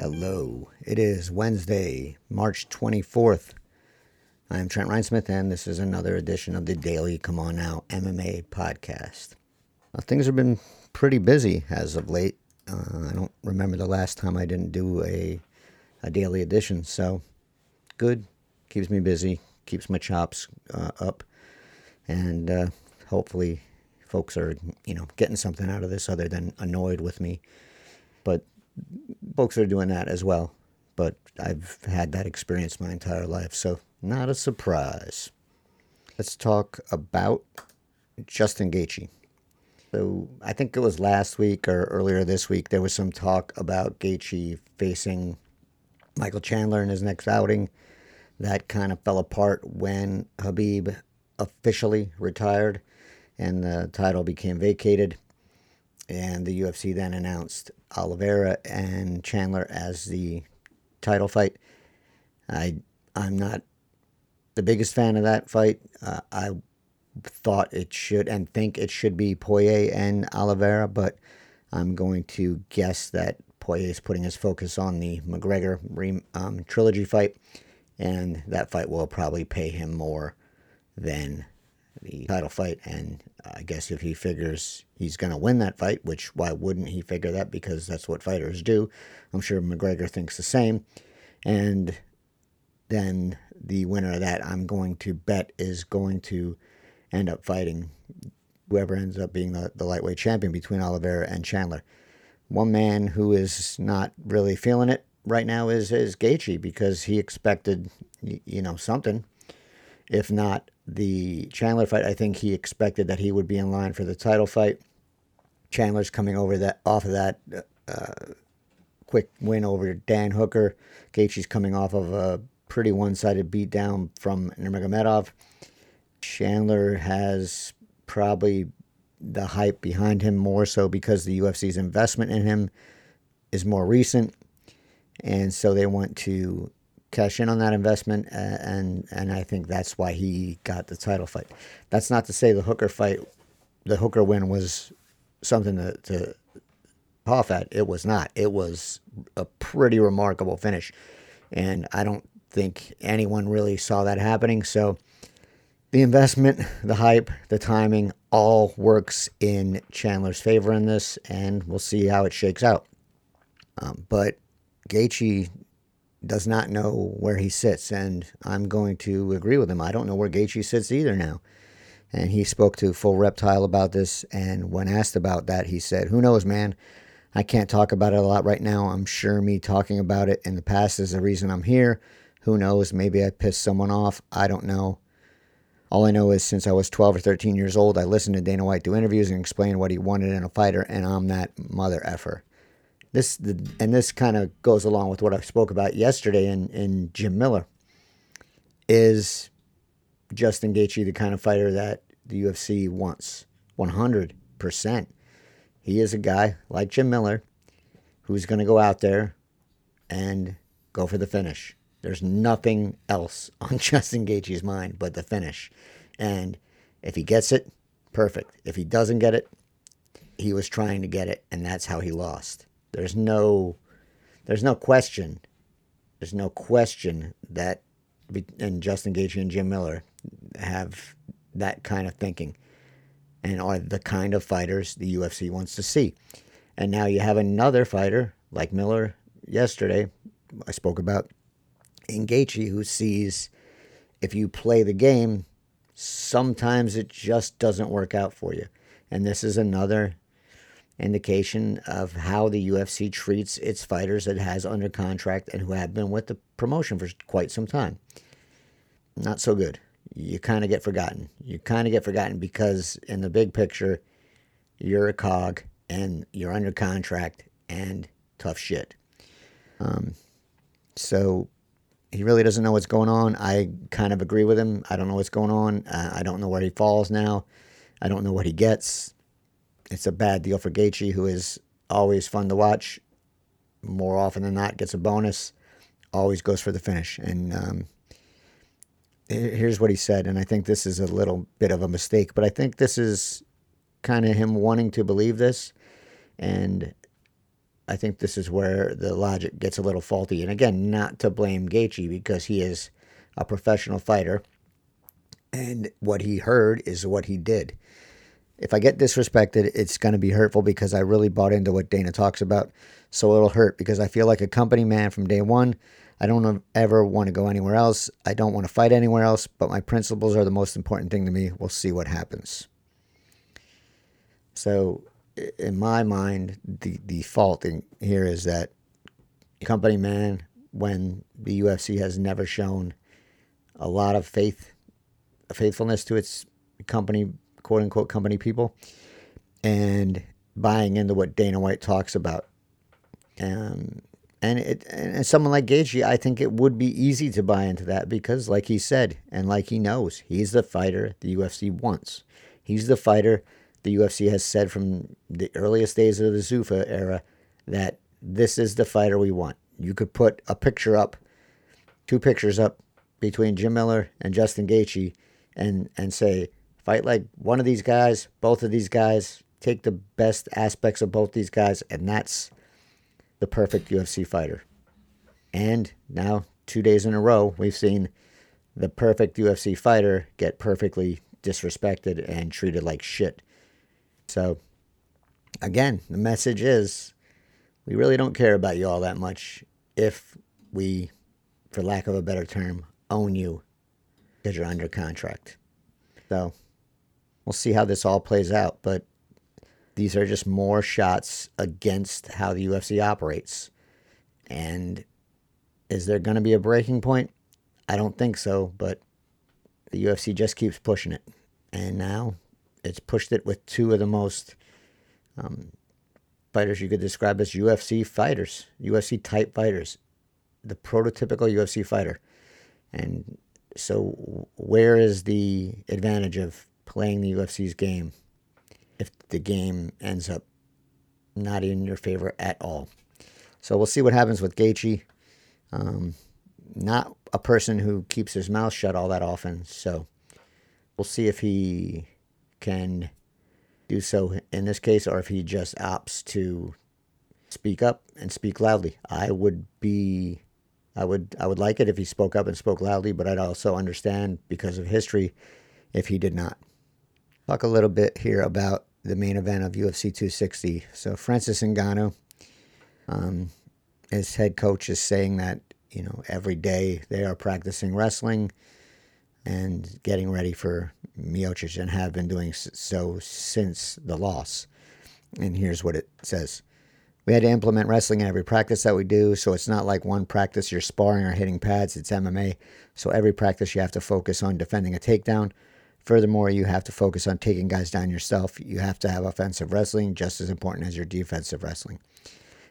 Hello. It is Wednesday, March 24th. I'm Trent Reinsmith, and this is another edition of the Daily Come On Now MMA podcast. Uh, things have been pretty busy as of late. Uh, I don't remember the last time I didn't do a, a daily edition, so good. Keeps me busy, keeps my chops uh, up, and uh, hopefully folks are, you know, getting something out of this other than annoyed with me. But folks are doing that as well. But I've had that experience my entire life, so not a surprise. Let's talk about Justin Gaethje. So I think it was last week or earlier this week there was some talk about Gaethje facing Michael Chandler in his next outing. That kind of fell apart when Khabib officially retired and the title became vacated. And the UFC then announced Oliveira and Chandler as the title fight. I I'm not the biggest fan of that fight. Uh, I thought it should and think it should be Poirier and Oliveira, but I'm going to guess that Poirier is putting his focus on the McGregor um, trilogy fight, and that fight will probably pay him more than the title fight. And I guess if he figures he's going to win that fight, which why wouldn't he figure that? Because that's what fighters do. I'm sure McGregor thinks the same. And then the winner of that, I'm going to bet, is going to end up fighting whoever ends up being the, the lightweight champion between Oliveira and Chandler. One man who is not really feeling it right now is, is Gaethje because he expected, you know, something. If not the Chandler fight, I think he expected that he would be in line for the title fight. Chandler's coming over that off of that uh, quick win over Dan Hooker. Gaethje's coming off of a pretty one-sided beatdown from Nurmagomedov. Chandler has probably the hype behind him more so because the UFC's investment in him is more recent, and so they want to cash in on that investment, and and I think that's why he got the title fight. That's not to say the Hooker fight, the Hooker win was something to, to cough at. It was not. It was a pretty remarkable finish, and I don't think anyone really saw that happening. So the investment, the hype, the timing all works in Chandler's favor in this, and we'll see how it shakes out. Um, but Gaethje does not know where he sits, and I'm going to agree with him. I don't know where Gaethje sits either now. And he spoke to Full Reptile about this, and when asked about that, he said, "Who knows, man? I can't talk about it a lot right now. I'm sure me talking about it in the past is the reason I'm here. Who knows? Maybe I pissed someone off. I don't know." All I know is since I was 12 or 13 years old, I listened to Dana White do interviews and explain what he wanted in a fighter, and I'm that mother effer this the, and this kind of goes along with what I spoke about yesterday in, in Jim Miller. Is Justin Gaethje the kind of fighter that the UFC wants? One hundred percent. He is a guy like Jim Miller who's going to go out there and go for the finish. There's nothing else on Justin Gaethje's mind but the finish. And if he gets it, perfect. If he doesn't get it, he was trying to get it, and that's how he lost. There's no, there's no question. There's no question that, and Justin Gaethje and Jim Miller have that kind of thinking, and are the kind of fighters the UFC wants to see. And now you have another fighter like Miller yesterday. I spoke about in Gaethje who sees if you play the game, sometimes it just doesn't work out for you. And this is another indication of how the UFC treats its fighters it has under contract and who have been with the promotion for quite some time. Not so good. You kind of get forgotten. You kind of get forgotten because, in the big picture, you're a cog and you're under contract and tough shit. Um, so he really doesn't know what's going on. I kind of agree with him. I don't know what's going on. Uh, I don't know where he falls now. I don't know what he gets it's a bad deal for Gaethje, who is always fun to watch. More often than not, gets a bonus. Always goes for the finish. And um, here's what he said, and I think this is a little bit of a mistake, but I think this is kind of him wanting to believe this, and I think this is where the logic gets a little faulty. And again, not to blame Gaethje because he is a professional fighter, and what he heard is what he did. If I get disrespected, it's going to be hurtful because I really bought into what Dana talks about. So it'll hurt because I feel like a company man from day one. I don't ever want to go anywhere else. I don't want to fight anywhere else, but my principles are the most important thing to me. We'll see what happens. So, in my mind, the, the fault in here is that company man, when the UFC has never shown a lot of faith, faithfulness to its company, quote unquote, company people, and buying into what Dana White talks about. Um, and it and someone like Gaethje, I think it would be easy to buy into that because, like he said, and like he knows, he's the fighter the UFC wants. He's the fighter the UFC has said from the earliest days of the Zuffa era that this is the fighter we want. You could put a picture up, two pictures up between Jim Miller and Justin Gaethje, and and say fight like one of these guys, both of these guys, take the best aspects of both these guys, and that's the perfect UFC fighter. And now, two days in a row, we've seen the perfect UFC fighter get perfectly disrespected and treated like shit. So, again, the message is we really don't care about you all that much if we, for lack of a better term, own you because you're under contract. So, we'll see how this all plays out. But these are just more shots against how the UFC operates. And is there going to be a breaking point? I don't think so, but the UFC just keeps pushing it. And now it's pushed it with two of the most um, fighters you could describe as UFC fighters, UFC type fighters, the prototypical UFC fighter. And so, where is the advantage of playing the UFC's game? if the game ends up not in your favor at all. So we'll see what happens with Gaethje. Um, not a person who keeps his mouth shut all that often, so we'll see if he can do so in this case or if he just opts to speak up and speak loudly. I would be I would I would like it if he spoke up and spoke loudly, but I'd also understand because of history if he did not. Talk a little bit here about the main event of UFC 260. So Francis Ngannou, um, his head coach is saying that you know every day they are practicing wrestling and getting ready for Miocic and have been doing so since the loss. And here's what it says. We had to implement wrestling in every practice that we do, so it's not like one practice you're sparring or hitting pads, it's MMA. So every practice you have to focus on defending a takedown Furthermore, you have to focus on taking guys down yourself. You have to have offensive wrestling just as important as your defensive wrestling.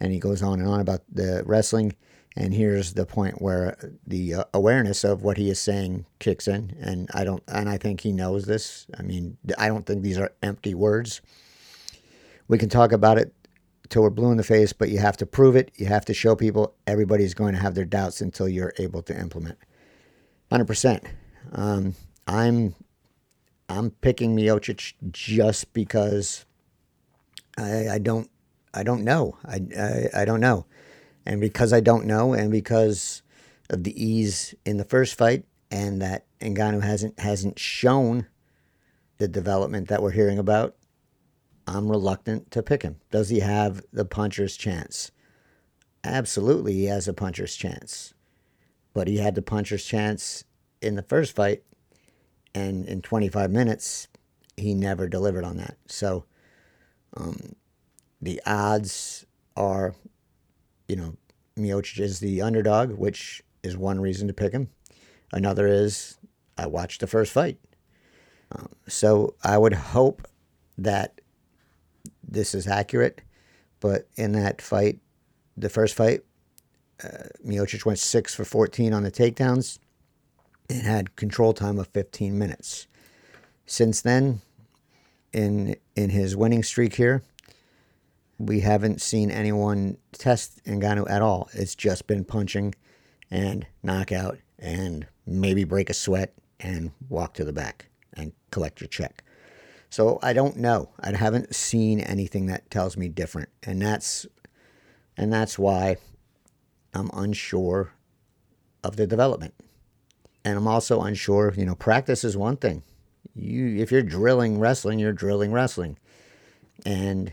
And he goes on and on about the wrestling. And here's the point where the uh, awareness of what he is saying kicks in. And I don't, and I think he knows this. I mean, I don't think these are empty words. We can talk about it till we're blue in the face, but you have to prove it. You have to show people everybody's going to have their doubts until you're able to implement. 100%. Um, I'm I'm picking Miocic just because I, I don't I don't know I, I, I don't know, and because I don't know, and because of the ease in the first fight, and that Ngannou hasn't hasn't shown the development that we're hearing about, I'm reluctant to pick him. Does he have the puncher's chance? Absolutely, he has a puncher's chance, but he had the puncher's chance in the first fight and in 25 minutes, he never delivered on that. So um, the odds are, you know, Miocic is the underdog, which is one reason to pick him. Another is I watched the first fight. Um, so I would hope that this is accurate, but in that fight, the first fight, uh, Miocic went six for 14 on the takedowns and had control time of 15 minutes. Since then, in in his winning streak here, we haven't seen anyone test Ngannou at all. It's just been punching and knockout and maybe break a sweat and walk to the back and collect your check. So I don't know. I haven't seen anything that tells me different. And that's And that's why I'm unsure of the development. And I'm also unsure, you know, practice is one thing. You if you're drilling wrestling, you're drilling wrestling. And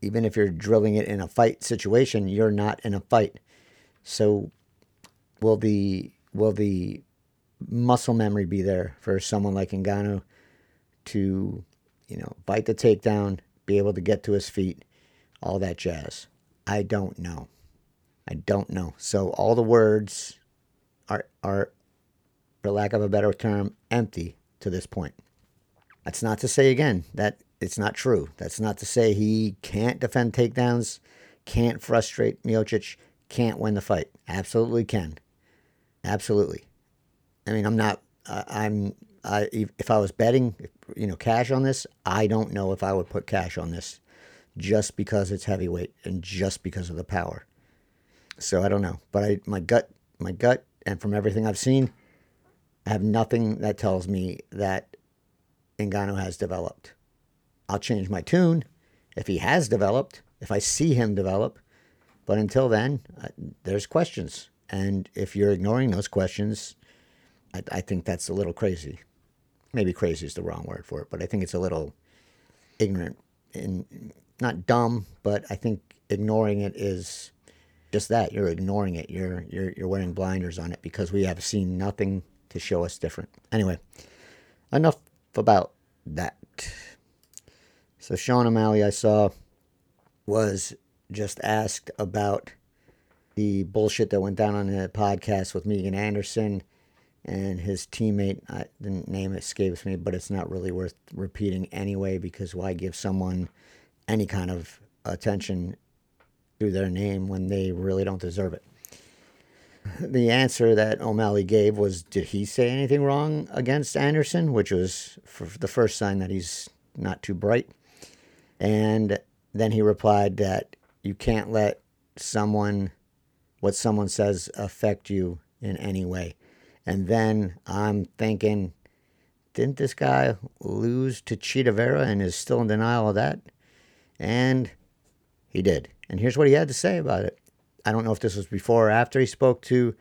even if you're drilling it in a fight situation, you're not in a fight. So will the will the muscle memory be there for someone like Ngannou to, you know, bite the takedown, be able to get to his feet, all that jazz? I don't know. I don't know. So all the words are are for lack of a better term empty to this point. That's not to say again that it's not true. That's not to say he can't defend takedowns, can't frustrate Miocic, can't win the fight. Absolutely can. Absolutely. I mean, I'm not. Uh, I'm. I if I was betting, you know, cash on this, I don't know if I would put cash on this, just because it's heavyweight and just because of the power. So I don't know, but I my gut, my gut, and from everything I've seen, I have nothing that tells me that Ngannou has developed. I'll change my tune if he has developed, if I see him develop. But until then, uh, there's questions. And if you're ignoring those questions, I, I think that's a little crazy. Maybe crazy is the wrong word for it, but I think it's a little ignorant and not dumb, but I think ignoring it is just that. You're ignoring it. You're you're you're wearing blinders on it because we have seen nothing to show us different. Anyway, enough about that. So Sean O'Malley, I saw, was just asked about the bullshit that went down on the podcast with Megan Anderson and his teammate. I, the name escapes me, but it's not really worth repeating anyway because why give someone any kind of attention to their name when they really don't deserve it? The answer that O'Malley gave was Did he say anything wrong against Anderson? Which was the first sign that he's not too bright. And then he replied that you can't let someone, what someone says, affect you in any way. And then I'm thinking, didn't this guy lose to Chito Vera and is still in denial of that? And he did. And here's what he had to say about it. I don't know if this was before or after he spoke to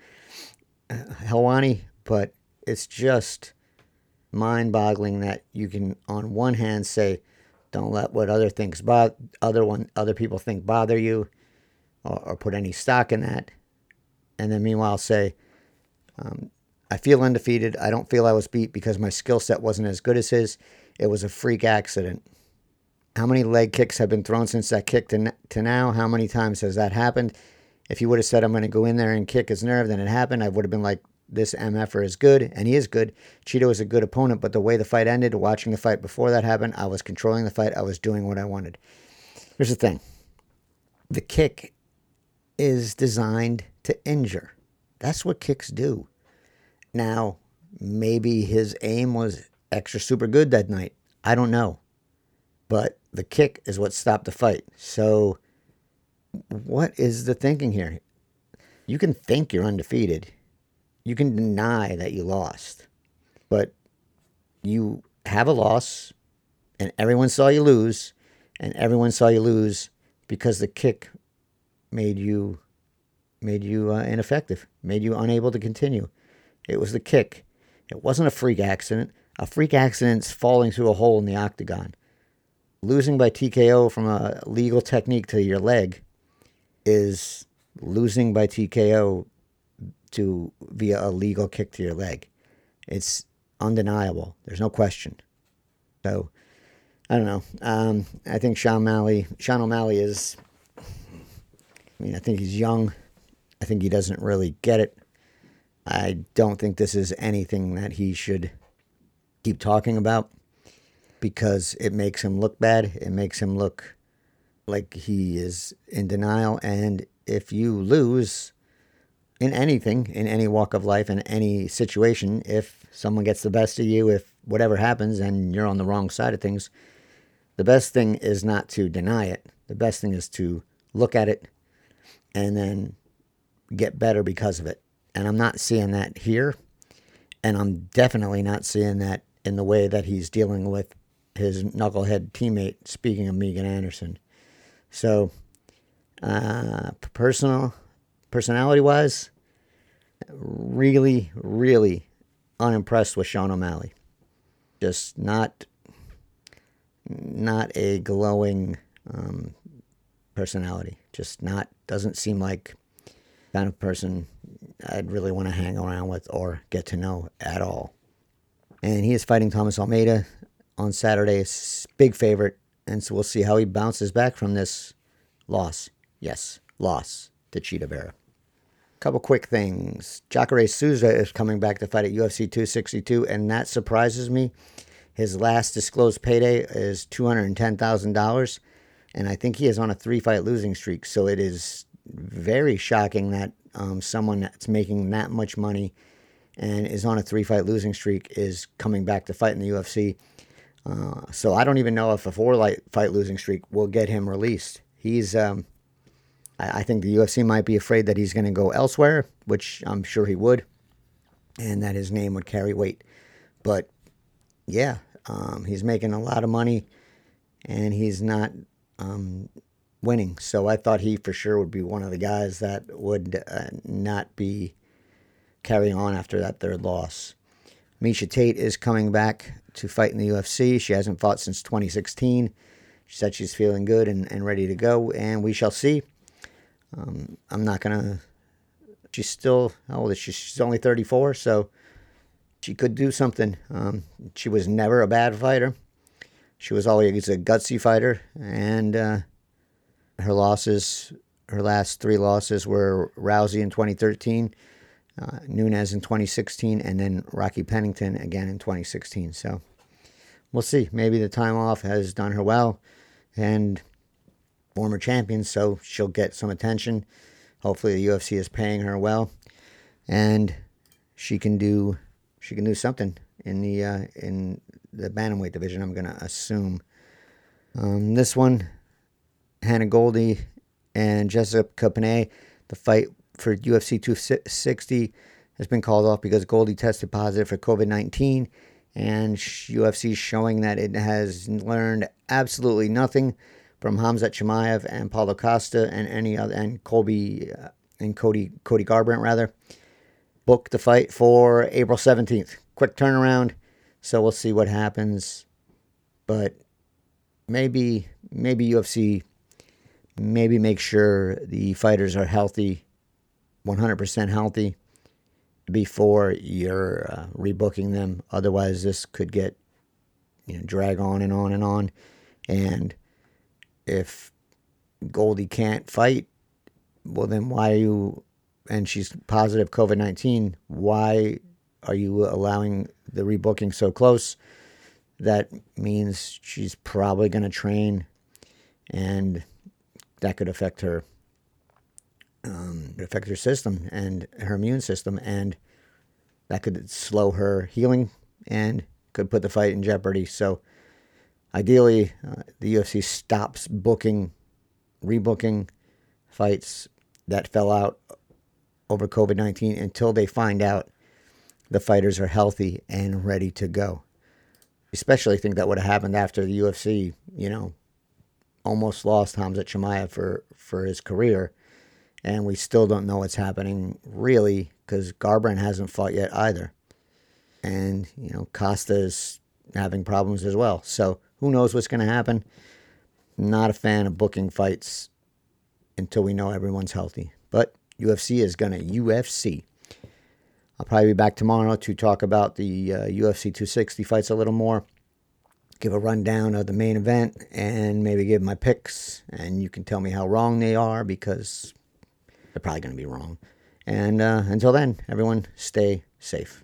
uh, Helwani, but it's just mind boggling that you can, on one hand, say, don't let what other things bother other one other people think bother you, or, or put any stock in that, and then meanwhile say, um, I feel undefeated. I don't feel I was beat because my skill set wasn't as good as his. It was a freak accident. How many leg kicks have been thrown since that kick to, to now? How many times has that happened? If you would have said, I'm going to go in there and kick his nerve, then it happened, I would have been like, this MFer is good, and he is good. Chito is a good opponent, but the way the fight ended, watching the fight before that happened, I was controlling the fight. I was doing what I wanted. Here's the thing the kick is designed to injure. That's what kicks do. Now, maybe his aim was extra super good that night. I don't know. But the kick is what stopped the fight. So, what is the thinking here? You can think you're undefeated you can deny that you lost, but you have a loss, and everyone saw you lose, and everyone saw you lose because the kick made you made you uh, ineffective, made you unable to continue. It was the kick. It wasn't a freak accident. A freak accident's falling through a hole in the octagon. Losing by TKO from a legal technique to your leg is losing by TKO to via a legal kick to your leg. It's undeniable. There's no question. So I don't know. Um, I think Sean O'Malley, Sean O'Malley is. I mean, I think he's young. I think he doesn't really get it. I don't think this is anything that he should keep talking about because it makes him look bad. It makes him look like he is in denial. And if you lose, in anything, in any walk of life, in any situation, if someone gets the best of you, if whatever happens and you're on the wrong side of things, the best thing is not to deny it. The best thing is to look at it and then get better because of it. And I'm not seeing that here. And I'm definitely not seeing that in the way that he's dealing with his knucklehead teammate, speaking of Megan Anderson. So Uh, personal, personality wise, really, really unimpressed with Sean O'Malley. Just not, not a glowing um, personality. Just not doesn't seem like kind of person I'd really want to hang around with or get to know at all. And he is fighting Thomas Almeida on Saturday. Big favorite, and so we'll see how he bounces back from this loss. Yes, loss to Chito Vera. Couple quick things. Jacare Souza is coming back to fight at UFC 262, and that surprises me. His last disclosed payday is $210,000, and I think he is on a three fight losing streak. So it is very shocking that um, someone that's making that much money and is on a three fight losing streak is coming back to fight in the UFC. Uh, so I don't even know if a four fight losing streak will get him released. He's, um, I, I, think the UFC might be afraid that he's going to go elsewhere, which I'm sure he would, and that his name would carry weight. But yeah, um, he's making a lot of money, and he's not um, winning. So I thought he for sure would be one of the guys that would uh, not be carrying on after that third loss. Miesha Tate is coming back to fight in the UFC. She hasn't fought since 2016. She said she's feeling good and, and ready to go, and we shall see. Um, I'm not going to. She's still, how old is she? She's only 34, so she could do something. Um, she was never a bad fighter. She was always a gutsy fighter, and uh, her losses, her last three losses were Rousey in 2013, uh, Nunes in 2016, and then Rocky Pennington again in 2016. So we'll see. Maybe the time off has done her well, and former champion, so she'll get some attention. Hopefully, the UFC is paying her well, and she can do she can do something in the uh, in the bantamweight division. I'm gonna assume. Um, this one Hannah Goldy and Jessica Penne. The fight for UFC 260 has been called off because Goldy tested positive for COVID 19, and UFC showing that it has learned absolutely nothing from Khamzat Chimaev and Paulo Costa and any other and Colby uh, and Cody Cody Garbrandt rather. Booked the fight for April 17th. Quick turnaround, so we'll see what happens. But maybe maybe UFC maybe make sure the fighters are healthy, 100% healthy, before you're uh, rebooking them. Otherwise, this could get you know drag on and on and on. And if Goldy can't fight, well, then why are you? And she's positive COVID 19. Why are you allowing the rebooking so close? That means she's probably going to train and that could affect her um, affect her system and her immune system, and that could slow her healing and could put the fight in jeopardy. So, ideally, uh, the UFC stops booking, rebooking fights that fell out over COVID 19 until they find out the fighters are healthy and ready to go. Especially I think that would have happened after the UFC, you know, almost lost Khamzat Chimaev for, for his career. And we still don't know what's happening really because Garbrandt hasn't fought yet either. And, you know, Costa is having problems as well. So who knows what's going to happen? Not a fan of booking fights until we know everyone's healthy. But UFC is going to UFC. I'll probably be back tomorrow to talk about the uh, UFC 260 fights a little more give a rundown of the main event and maybe give my picks. And you can tell me how wrong they are because they're probably going to be wrong. And uh, until then, everyone stay safe.